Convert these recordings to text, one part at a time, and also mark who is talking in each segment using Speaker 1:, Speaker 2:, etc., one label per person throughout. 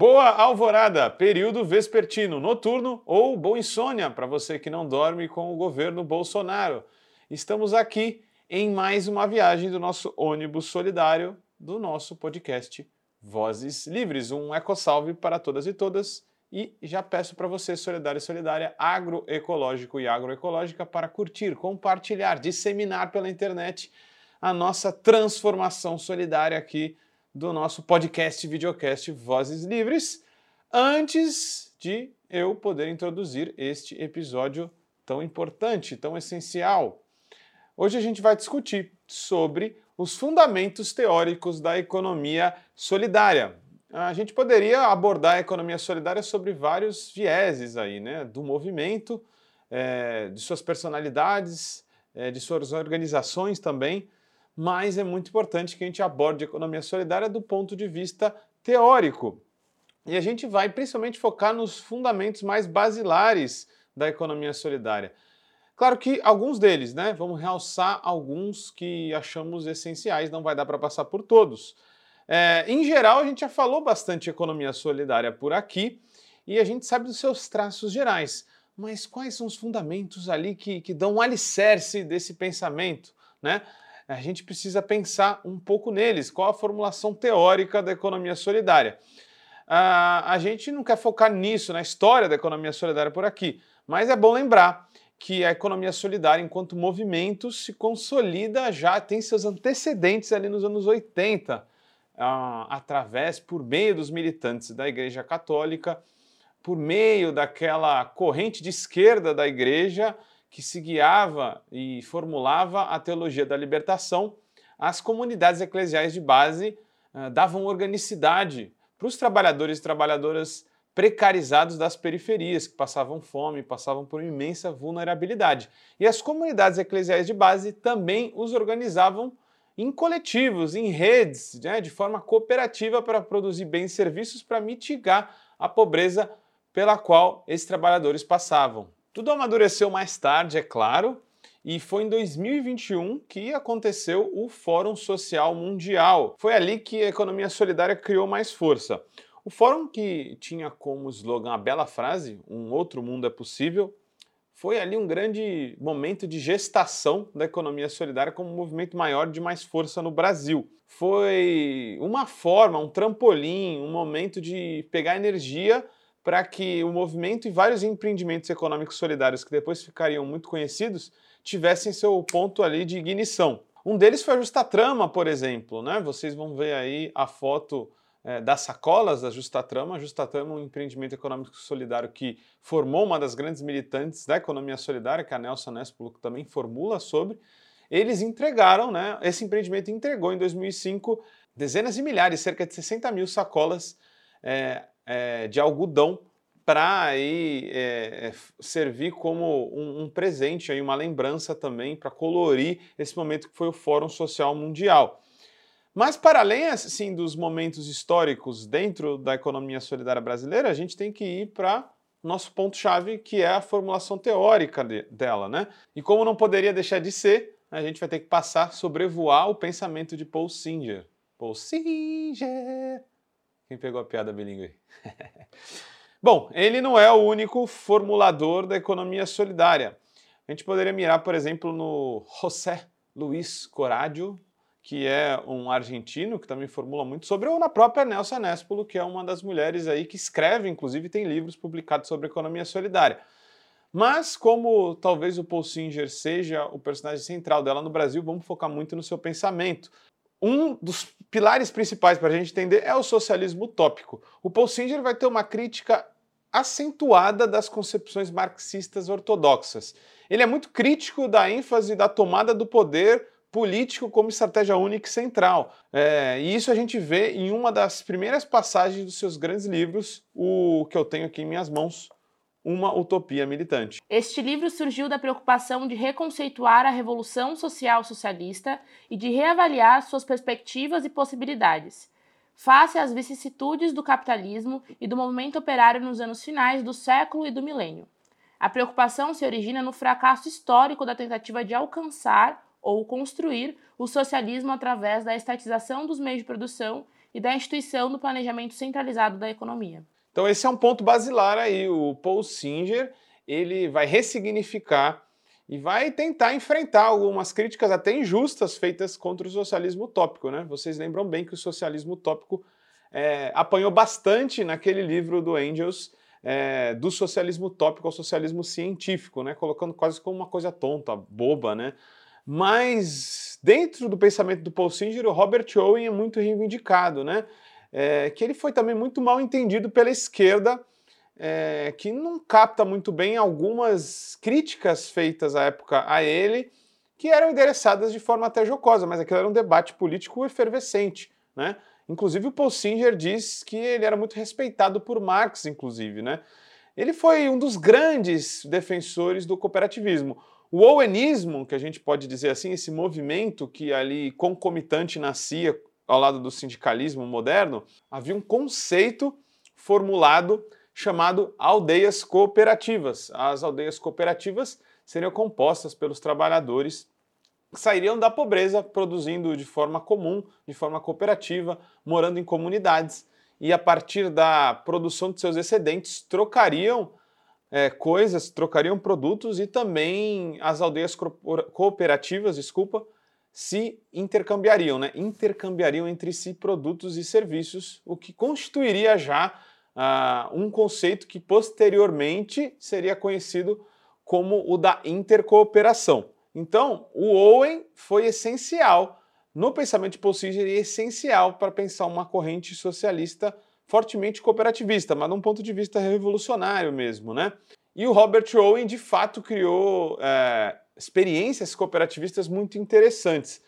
Speaker 1: Boa alvorada, período vespertino, noturno ou boa insônia para você que não dorme com o governo Bolsonaro. Estamos aqui em mais uma viagem do nosso ônibus solidário do nosso podcast Vozes Livres. Um eco-salve para todas e todas. E já peço para você, solidário e solidária, agroecológico e agroecológica, para curtir, compartilhar, disseminar pela internet a nossa transformação solidária aqui do nosso podcast videocast Vozes Livres, antes de eu poder introduzir este episódio tão importante, tão essencial. Hoje a gente vai discutir sobre os fundamentos teóricos da economia solidária. A gente poderia abordar a economia solidária sobre vários vieses aí, né? Do movimento, é, de suas personalidades, é, de suas organizações também mas é muito importante que a gente aborde a economia solidária do ponto de vista teórico. E a gente vai principalmente focar nos fundamentos mais basilares da economia solidária. Claro que alguns deles, né? Vamos realçar alguns que achamos essenciais, não vai dar para passar por todos. É, em geral, a gente já falou bastante economia solidária por aqui e a gente sabe dos seus traços gerais. Mas quais são os fundamentos ali que, que dão um alicerce desse pensamento? Né? A gente precisa pensar um pouco neles. Qual a formulação teórica da economia solidária? Uh, a gente não quer focar nisso, na história da economia solidária por aqui, mas é bom lembrar que a economia solidária, enquanto movimento, se consolida já, tem seus antecedentes ali nos anos 80, uh, ah, através, por meio dos militantes da Igreja Católica, por meio daquela corrente de esquerda da Igreja que se guiava e formulava a teologia da libertação, as comunidades eclesiais de base uh, davam organicidade para os trabalhadores e trabalhadoras precarizados das periferias, que passavam fome, passavam por imensa vulnerabilidade. E as comunidades eclesiais de base também os organizavam em coletivos, em redes, né, de forma cooperativa para produzir bens e serviços para mitigar a pobreza pela qual esses trabalhadores passavam. Tudo amadureceu mais tarde, é claro, e foi em 2021 que aconteceu o Fórum Social Mundial. Foi ali que a economia solidária criou mais força. O fórum, que tinha como slogan a bela frase, um outro mundo é possível, foi ali um grande momento de gestação da economia solidária como um movimento maior de mais força no Brasil. Foi uma forma, um trampolim, um momento de pegar energia para que o movimento e vários empreendimentos econômicos solidários que depois ficariam muito conhecidos tivessem seu ponto ali de ignição. Um deles foi a Justatrama, por exemplo. Né? Vocês vão ver aí a foto é, das sacolas da Justatrama. A Justatrama é um empreendimento econômico solidário que formou uma das grandes militantes da economia solidária, que é a Nelson Nespolo, também formula sobre. Eles entregaram, né? esse empreendimento entregou em 2005 dezenas de milhares, cerca de 60 mil sacolas é, é, de algodão para aí é, servir como um, um, presente, aí, uma lembrança também para colorir esse momento que foi o Fórum Social Mundial. Mas para além assim dos momentos históricos dentro da economia solidária brasileira, a gente tem que ir para nosso ponto chave, que é a formulação teórica de, dela, né? E como não poderia deixar de ser, a gente vai ter que passar sobrevoar o pensamento de Paul Singer. Paul Singer quem pegou a piada bilíngue? Bom, ele não é o único formulador da economia solidária. A gente poderia mirar, por exemplo, no José Luiz Coradio, que é um argentino que também formula muito sobre, ou na própria Nelson Nespolo, que é uma das mulheres aí que escreve, inclusive tem livros publicados sobre economia solidária. Mas como talvez o Paul Singer seja o personagem central dela no Brasil, vamos focar muito no seu pensamento um dos pilares principais para a gente entender é o socialismo utópico. O Paul Singer vai ter uma crítica acentuada das concepções marxistas ortodoxas. Ele é muito crítico da ênfase da tomada do poder político como estratégia única e central. É, e isso a gente vê em uma das primeiras passagens dos seus grandes livros, o que eu tenho aqui em minhas mãos, uma utopia militante.
Speaker 2: Este livro surgiu da preocupação de reconceituar a revolução social socialista e de reavaliar suas perspectivas e possibilidades, face às vicissitudes do capitalismo e do movimento operário nos anos finais do século e do milênio. A preocupação se origina no fracasso histórico da tentativa de alcançar ou construir o socialismo através da estatização dos meios de produção e da instituição do planejamento centralizado da economia.
Speaker 1: Então esse é um ponto basilar aí, o Paul Singer, ele vai ressignificar e vai tentar enfrentar algumas críticas até injustas feitas contra o socialismo utópico, né? Vocês lembram bem que o socialismo utópico é, apanhou bastante naquele livro do Engels, é, do socialismo utópico ao socialismo científico, né? Colocando quase como uma coisa tonta, boba, né? Mas dentro do pensamento do Paul Singer, o Robert Owen é muito reivindicado, né? É, que ele foi também muito mal entendido pela esquerda, é, que não capta muito bem algumas críticas feitas à época a ele, que eram endereçadas de forma até jocosa, mas aquilo era um debate político efervescente, né? Inclusive o Paul Singer diz que ele era muito respeitado por Marx, inclusive, né? Ele foi um dos grandes defensores do cooperativismo. O Owenismo, que a gente pode dizer assim, esse movimento que ali concomitante nascia ao lado do sindicalismo moderno, havia um conceito formulado chamado aldeias cooperativas. As aldeias cooperativas seriam compostas pelos trabalhadores que sairiam da pobreza produzindo de forma comum, de forma cooperativa, morando em comunidades e a partir da produção de seus excedentes trocariam é, coisas, trocariam produtos e também as aldeias cooperativas, desculpa, se intercambiariam, né? intercambiariam entre si produtos e serviços, o que constituiria já uh, um conceito que posteriormente seria conhecido como o da intercooperação. Então, o Owen foi essencial no pensamento de Paul Singer e essencial para pensar uma corrente socialista fortemente cooperativista, mas de um ponto de vista revolucionário mesmo, né? E o Robert Owen, de fato, criou é, experiências cooperativistas muito interessantes.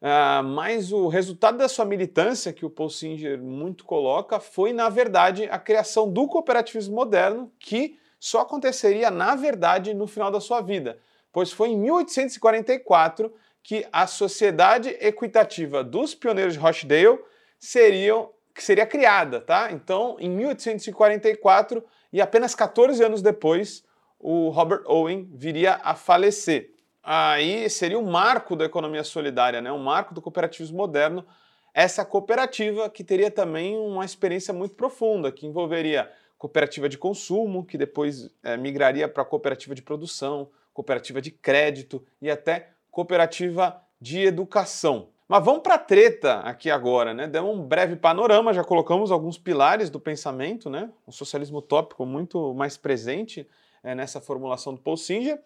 Speaker 1: Uh, mas o resultado da sua militância, que o Paul Singer muito coloca, foi, na verdade, a criação do cooperativismo moderno, que só aconteceria, na verdade, no final da sua vida, pois foi em 1844 que a Sociedade Equitativa dos Pioneiros de Rochdale seria criada, tá? Então, em 1844, e apenas 14 anos depois, o Robert Owen viria a falecer. Aí seria um marco da economia solidária, né? um marco do cooperativismo moderno, essa cooperativa que teria também uma experiência muito profunda, que envolveria cooperativa de consumo, que depois é, migraria para cooperativa de produção, cooperativa de crédito e até cooperativa de educação. Mas vamos para a treta aqui agora, né? Demos um breve panorama, já colocamos alguns pilares do pensamento, né? O socialismo utópico muito mais presente é, nessa formulação do Paul Singer.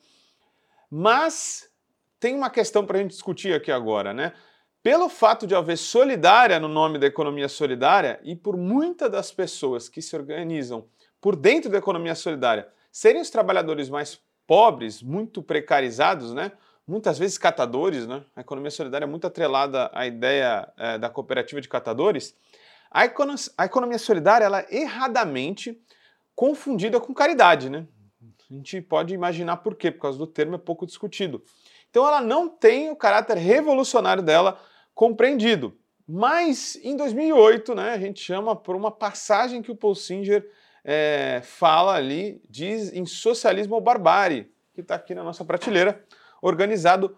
Speaker 1: Mas tem uma questão para a gente discutir aqui agora, né? Pelo fato de haver solidária no nome da economia solidária e por muitas das pessoas que se organizam por dentro da economia solidária serem os trabalhadores mais pobres, muito precarizados, né? muitas vezes catadores, né? A economia solidária é muito atrelada à ideia é, da cooperativa de catadores. A, econo a, economia solidária, ela é erradamente confundida com caridade, né? A gente pode imaginar por quê, por causa do termo é pouco discutido. Então ela não tem o caráter revolucionário dela compreendido. Mas em 2008, né, a gente chama por uma passagem que o Paul Singer é, fala ali, diz em Socialismo ou Barbárie, que está aqui na nossa prateleira organizado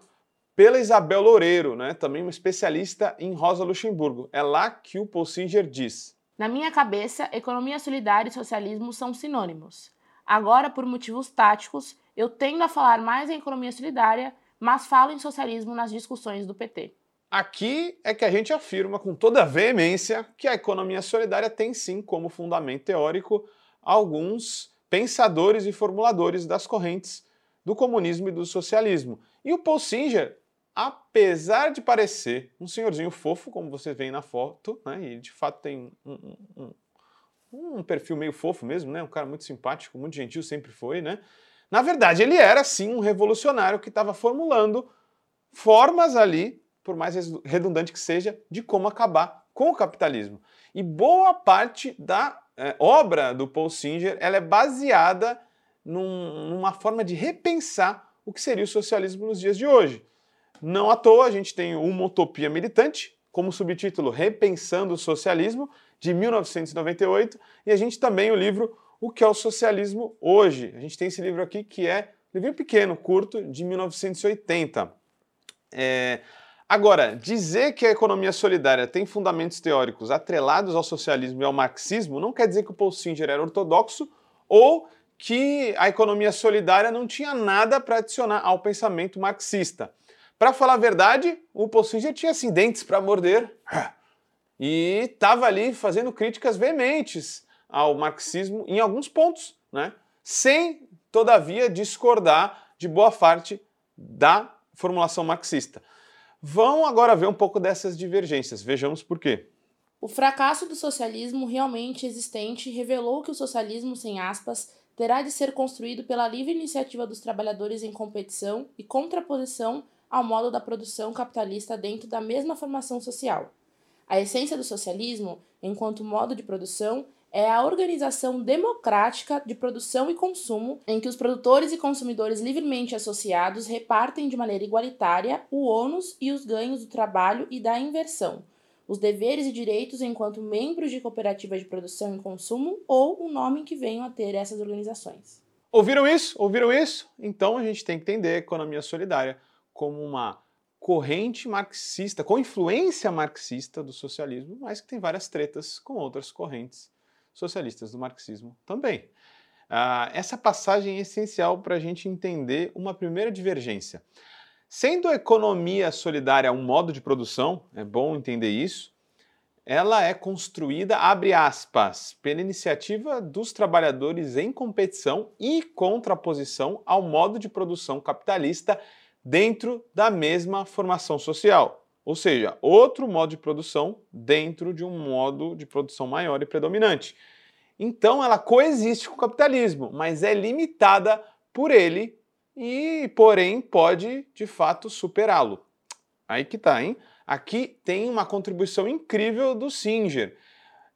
Speaker 1: pela Isabel Loureiro, né, também uma especialista em Rosa Luxemburgo. É lá que o Paul Singer diz.
Speaker 2: Na minha cabeça, economia solidária e socialismo são sinônimos. Agora, por motivos táticos, eu tendo a falar mais em economia solidária, mas falo em socialismo nas discussões do PT.
Speaker 1: Aqui é que a gente afirma com toda veemência que a economia solidária tem sim como fundamento teórico alguns pensadores e formuladores das correntes do comunismo e do socialismo. E o Paul Singer, apesar de parecer um senhorzinho fofo, como vocês veem na foto, né, e de fato tem um, um, perfil meio fofo mesmo, né, um cara muito simpático, muito gentil, sempre foi, né? Na verdade, ele era sim um revolucionário que estava formulando formas ali, por mais redundante que seja, de como acabar com o capitalismo. E boa parte da é, obra do Paul Singer ela é baseada num, numa forma de repensar o que seria o socialismo nos dias de hoje. Não à toa, a gente tem Uma Utopia Militante, como subtítulo Repensando o Socialismo, de 1998, e a gente também o livro O que é o Socialismo Hoje. A gente tem esse livro aqui que é um livro pequeno, curto, de 1980. É, Agora, dizer que a economia solidária tem fundamentos teóricos atrelados ao socialismo e ao marxismo não quer dizer que o Paul Singer era ortodoxo ou que a economia solidária não tinha nada para adicionar ao pensamento marxista. Para falar a verdade, o Paul Singer tinha assim, dentes para morder e estava ali fazendo críticas veementes ao marxismo em alguns pontos, né? sem, todavia, discordar de boa parte da formulação marxista. Vão agora ver um pouco dessas divergências. Vejamos por quê.
Speaker 2: O fracasso do socialismo realmente existente revelou que o socialismo, sem aspas, terá de ser construído pela livre iniciativa dos trabalhadores em competição e contraposição ao modo da produção capitalista dentro da mesma formação social. A essência do socialismo, enquanto modo de produção, é a organização democrática de produção e consumo, em que os produtores e consumidores livremente associados repartem de maneira igualitária o ônus e os ganhos do trabalho e da inversão, os deveres e direitos enquanto membros de cooperativas de produção e consumo ou o nome que venham a ter essas organizações.
Speaker 1: Ouviram isso? Ouviram isso? Então a gente tem que entender a economia solidária como uma corrente marxista, com influência marxista do socialismo, mas que tem várias tretas com outras correntes socialistas do marxismo também. Ah, essa passagem é essencial para a gente entender uma primeira divergência. Sendo a economia solidária um modo de produção, é bom entender isso, ela é construída, abre aspas, pela iniciativa dos trabalhadores em competição e contraposição ao modo de produção capitalista dentro da mesma formação social. Ou seja, outro modo de produção dentro de um modo de produção maior e predominante. Então ela coexiste com o capitalismo, mas é limitada por ele e, porém, pode de fato superá-lo. Aí que tá, hein? Aqui tem uma contribuição incrível do Singer.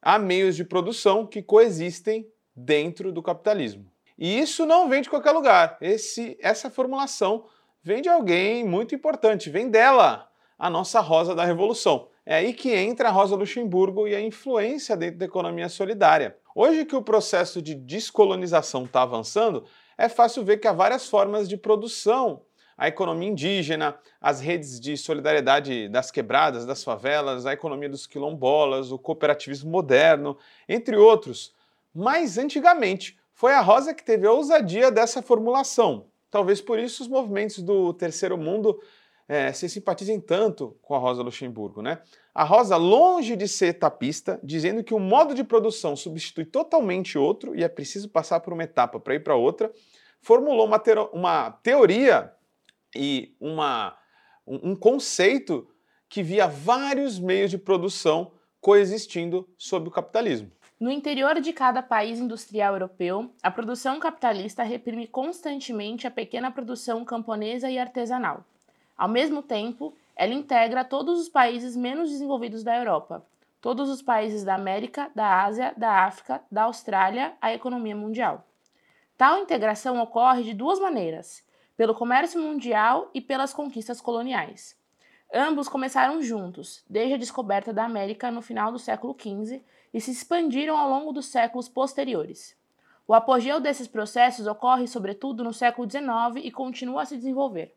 Speaker 1: Há meios de produção que coexistem dentro do capitalismo. E isso não vem de qualquer lugar. Esse, essa formulação vem de alguém muito importante, vem dela, a nossa Rosa da Revolução. É aí que entra a Rosa Luxemburgo e a influência dentro da economia solidária. Hoje que o processo de descolonização está avançando, é fácil ver que há várias formas de produção. A economia indígena, as redes de solidariedade das quebradas, das favelas, a economia dos quilombolas, o cooperativismo moderno, entre outros. Mas antigamente foi a Rosa que teve a ousadia dessa formulação. Talvez por isso os movimentos do terceiro mundo é, se simpatizem tanto com a Rosa Luxemburgo. Né? A Rosa, longe de ser tapista, dizendo que o modo de produção substitui totalmente outro e é preciso passar por uma etapa para ir para outra, formulou uma, uma teoria e uma, um, um conceito que via vários meios de produção coexistindo sob o capitalismo.
Speaker 2: No interior de cada país industrial europeu, a produção capitalista reprime constantemente a pequena produção camponesa e artesanal. Ao mesmo tempo, ela integra todos os países menos desenvolvidos da Europa, todos os países da América, da Ásia, da África, da Austrália à economia mundial. Tal integração ocorre de duas maneiras: pelo comércio mundial e pelas conquistas coloniais. Ambos começaram juntos, desde a descoberta da América no final do século XV e se expandiram ao longo dos séculos posteriores. O apogeu desses processos ocorre, sobretudo, no século XIX e continua a se desenvolver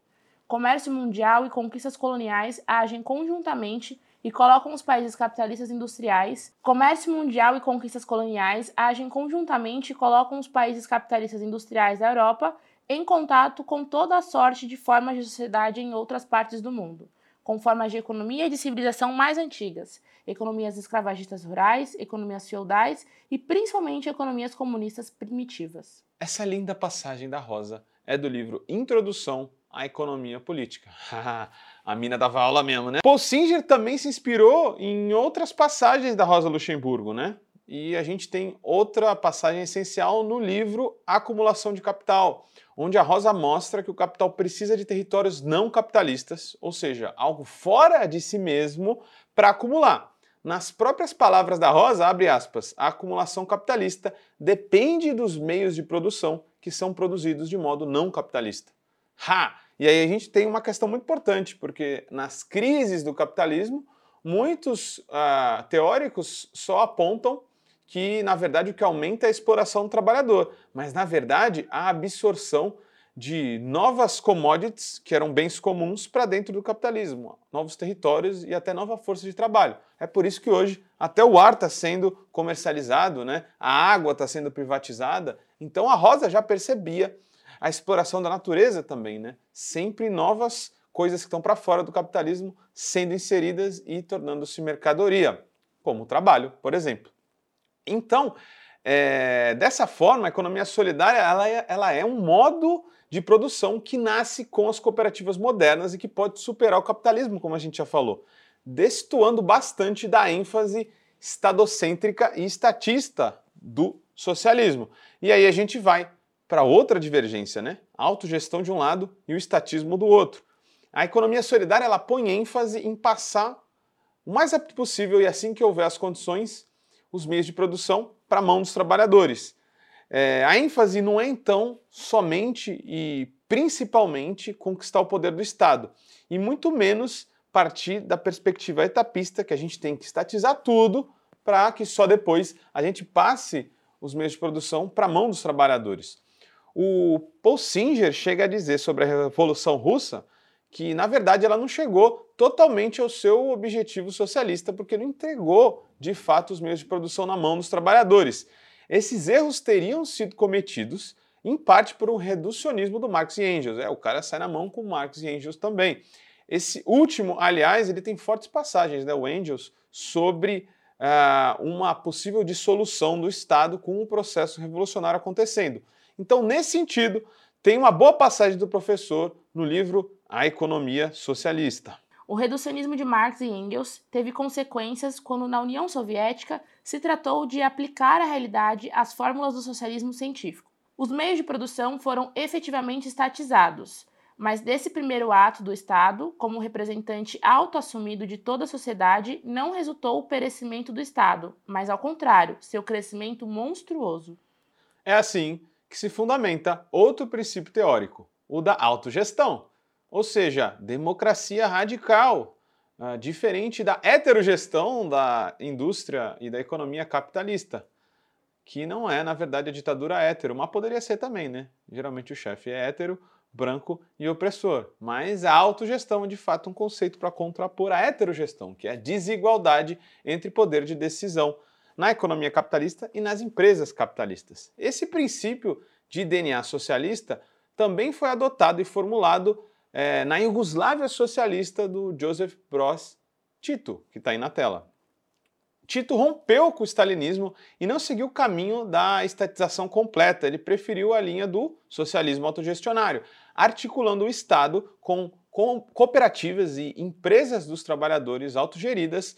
Speaker 2: comércio mundial e conquistas coloniais agem conjuntamente e colocam os países capitalistas industriais. Comércio mundial e conquistas coloniais agem conjuntamente e colocam os países capitalistas industriais da Europa em contato com toda a sorte de formas de sociedade em outras partes do mundo, com formas de economia e de civilização mais antigas, economias escravagistas rurais, economias feudais e principalmente economias comunistas primitivas.
Speaker 1: Essa linda passagem da Rosa é do livro Introdução a economia política. a mina dava aula mesmo, né? Paul Singer também se inspirou em outras passagens da Rosa Luxemburgo, né? E a gente tem outra passagem essencial no livro Acumulação de Capital, onde a Rosa mostra que o capital precisa de territórios não capitalistas, ou seja, algo fora de si mesmo, para acumular. Nas próprias palavras da Rosa, abre aspas, a acumulação capitalista depende dos meios de produção que são produzidos de modo não capitalista. Ha! E aí a gente tem uma questão muito importante, porque nas crises do capitalismo, muitos uh, teóricos só apontam que, na verdade, o que aumenta é a exploração do trabalhador, mas, na verdade, a absorção de novas commodities, que eram bens comuns, para dentro do capitalismo, novos territórios e até nova força de trabalho. É por isso que hoje até o ar está sendo comercializado, né? a água está sendo privatizada. Então a Rosa já percebia a exploração da natureza também, né? sempre novas coisas que estão para fora do capitalismo sendo inseridas e tornando-se mercadoria, como o trabalho, por exemplo. Então, é, dessa forma, a economia solidária ela é, ela é um modo de produção que nasce com as cooperativas modernas e que pode superar o capitalismo, como a gente já falou, destoando bastante da ênfase estadocêntrica e estatista do socialismo. E aí a gente vai para outra divergência, né? A autogestão de um lado e o estatismo do outro. A economia solidária ela põe ênfase em passar o mais rápido possível e assim que houver as condições, os meios de produção para a mão dos trabalhadores. É, a ênfase não é então somente e principalmente conquistar o poder do Estado, e muito menos partir da perspectiva etapista, que a gente tem que estatizar tudo para que só depois a gente passe os meios de produção para a mão dos trabalhadores. O Paul Singer chega a dizer sobre a Revolução Russa que, na verdade, ela não chegou totalmente ao seu objetivo socialista, porque não entregou, de fato, os meios de produção na mão dos trabalhadores. Esses erros teriam sido cometidos em parte por um reducionismo do Marx e Engels. É, o cara sai na mão com Marx e Engels também. Esse último, aliás, ele tem fortes passagens, né, o Engels, sobre uh, uma possível dissolução do Estado com o processo revolucionário acontecendo. Então, nesse sentido, tem uma boa passagem do professor no livro A Economia Socialista.
Speaker 2: O reducionismo de Marx e Engels teve consequências quando, na União Soviética, se tratou de aplicar à realidade as fórmulas do socialismo científico. Os meios de produção foram efetivamente estatizados, mas desse primeiro ato do Estado, como representante autoassumido de toda a sociedade, não resultou o perecimento do Estado, mas ao contrário, seu crescimento monstruoso.
Speaker 1: É assim que se fundamenta outro princípio teórico, o da autogestão ou seja, democracia radical, uh, diferente da heterogestão da indústria e da economia capitalista, que não é, na verdade, a ditadura hétero, mas poderia ser também, né? Geralmente o chefe é hétero, branco e opressor. Mas a autogestão é de fato um conceito para contrapor a heterogestão, que é a desigualdade entre poder de decisão na economia capitalista e nas empresas capitalistas. Esse princípio de DNA socialista também foi adotado e formulado é, na Iugoslávia socialista do Joseph Broz Tito, que está aí na tela. Tito rompeu com o stalinismo e não seguiu o caminho da estatização completa, ele preferiu a linha do socialismo autogestionário, articulando o Estado com, com cooperativas e empresas dos trabalhadores autogeridas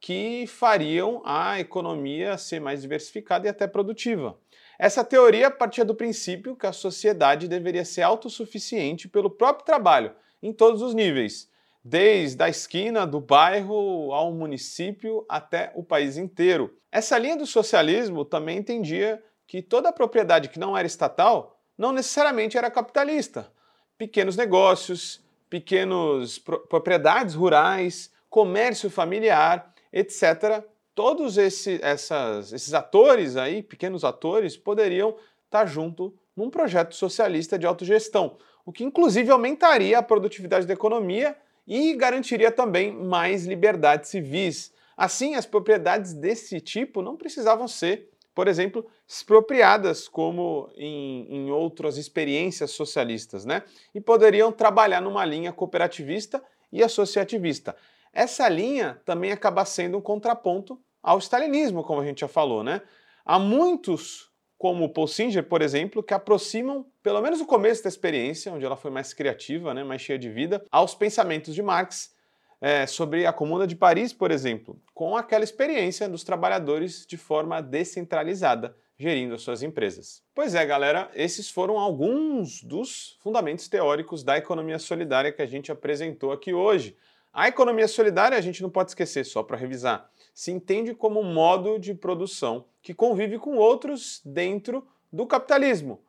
Speaker 1: que fariam a economia ser mais diversificada e até produtiva. Essa teoria partia do princípio que a sociedade deveria ser autossuficiente pelo próprio trabalho, em todos os níveis, desde a esquina do bairro ao município até o país inteiro. Essa linha do socialismo também entendia que toda propriedade que não era estatal não necessariamente era capitalista. Pequenos negócios, pequenos propriedades rurais, comércio familiar, etc., todos esse, essas, esses atores aí, pequenos atores, poderiam estar junto num projeto socialista de autogestão, o que inclusive aumentaria a produtividade da economia e garantiria também mais liberdades civis. Assim, as propriedades desse tipo não precisavam ser, por exemplo, expropriadas como em, em outras experiências socialistas, né? E poderiam trabalhar numa linha cooperativista e associativista. Essa linha também acaba sendo um contraponto ao stalinismo, como a gente já falou, né? Há muitos, como Paul Singer, por exemplo, que aproximam, pelo menos o começo da experiência, onde ela foi mais criativa, né, mais cheia de vida, aos pensamentos de Marx é, sobre a Comuna de Paris, por exemplo, com aquela experiência dos trabalhadores de forma descentralizada, gerindo as suas empresas. Pois é, galera, esses foram alguns dos fundamentos teóricos da economia solidária que a gente apresentou aqui hoje. A economia solidária, a gente não pode esquecer, só para revisar, se entende como um modo de produção que convive com outros dentro do capitalismo,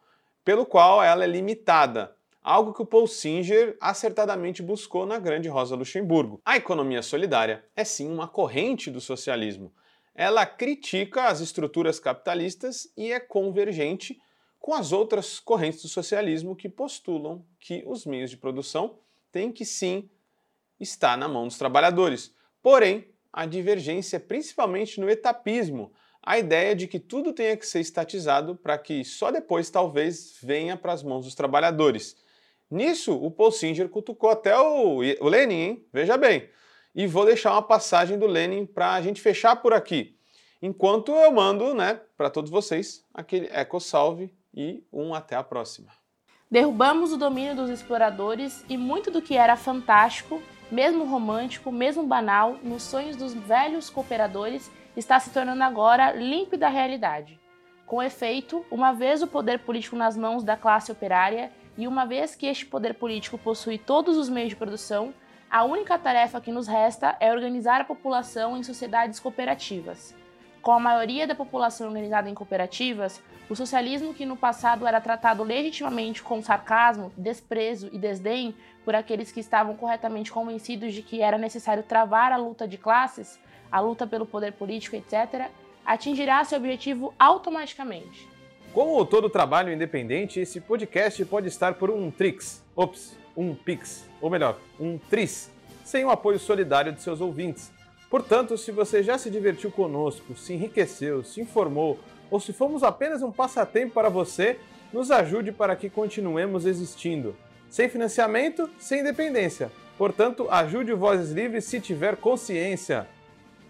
Speaker 1: pelo qual ela é limitada, algo que o Paul Singer acertadamente buscou na Grande Rosa Luxemburgo. A economia solidária é sim uma corrente do socialismo. Ela critica as estruturas capitalistas e é convergente com as outras correntes do socialismo que postulam que os meios de produção têm que sim estar na mão dos trabalhadores. Porém, a divergência é principalmente no etapismo, a ideia de que tudo tenha que ser estatizado para que só depois talvez venha para as mãos dos trabalhadores. Nisso, o Paul Singer cutucou até o, o Lenin, hein? Veja bem. E vou deixar uma passagem do Lenin para a gente fechar por aqui. Enquanto eu mando, né, para todos vocês, aquele eco salve e um até a próxima.
Speaker 2: Derrubamos o domínio dos exploradores e muito do que era fantástico, mesmo romântico, mesmo banal, nos sonhos dos velhos cooperadores está se tornando agora límpida realidade. Com efeito, uma vez o poder político nas mãos da classe operária e uma vez que este poder político possui todos os meios de produção, a única tarefa que nos resta é organizar a população em sociedades cooperativas. Com a maioria da população organizada em cooperativas, o socialismo que no passado era tratado legitimamente com sarcasmo, desprezo e desdém por aqueles que estavam corretamente convencidos de que era necessário travar a luta de classes, a luta pelo poder político, etc., atingirá seu objetivo automaticamente.
Speaker 1: Como todo trabalho independente, esse podcast pode estar por um Trix, ops, um Pix, ou melhor, um Tris, sem o apoio solidário de seus ouvintes. Portanto, se você já se divertiu conosco, se enriqueceu, se informou, ou se fomos apenas um passatempo para você, nos ajude para que continuemos existindo. Sem financiamento, sem independência. Portanto, ajude o Vozes Livres se tiver consciência.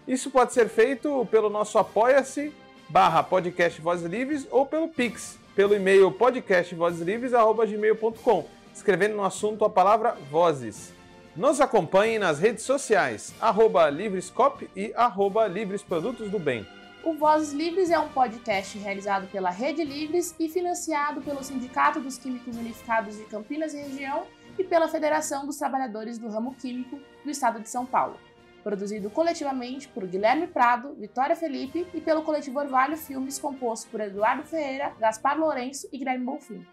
Speaker 1: Isso pode ser feito pelo nosso apoia-se barra podcast Vozes Livres ou pelo Pix, pelo e-mail podcastvozeslivres.gmail.com, escrevendo no assunto a palavra Vozes. Nos acompanhe nas redes sociais, arroba Livrescop e arroba Livres Produtos do Bem.
Speaker 2: O Vozes Livres é um podcast realizado pela Rede Livres e financiado pelo Sindicato dos Químicos Unificados de Campinas e Região e pela Federação dos Trabalhadores do Ramo Químico do Estado de São Paulo. Produzido coletivamente por Guilherme Prado, Vitória Felipe e pelo coletivo Orvalho Filmes, composto por Eduardo Ferreira, Gaspar Lourenço e Guilherme Bonfim.